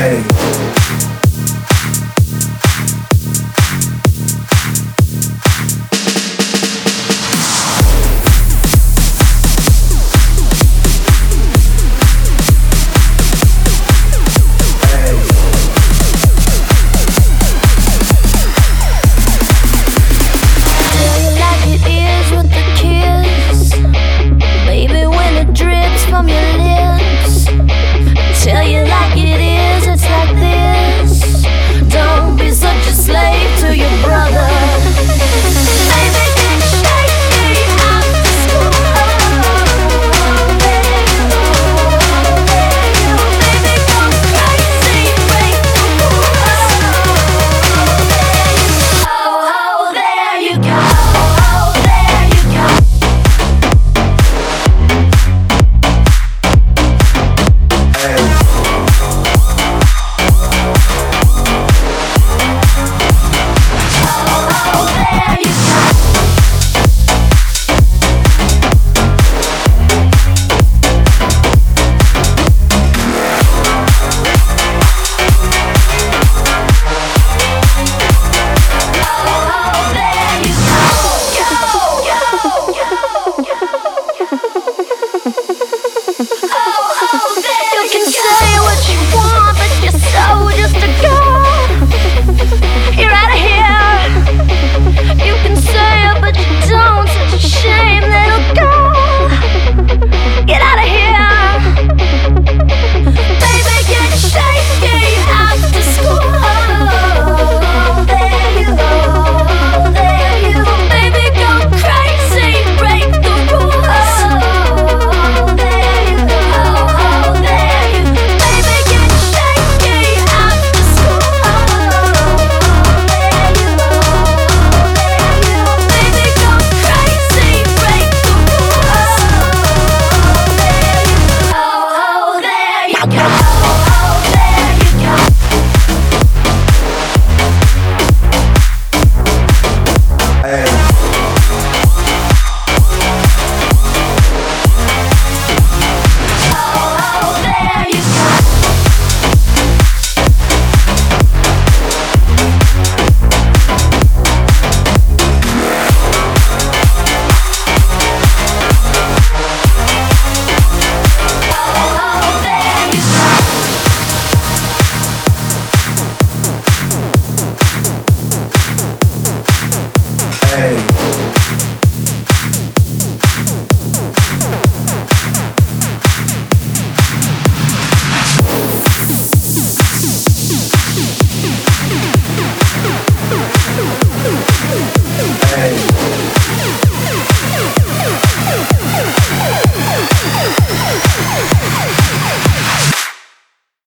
Hey.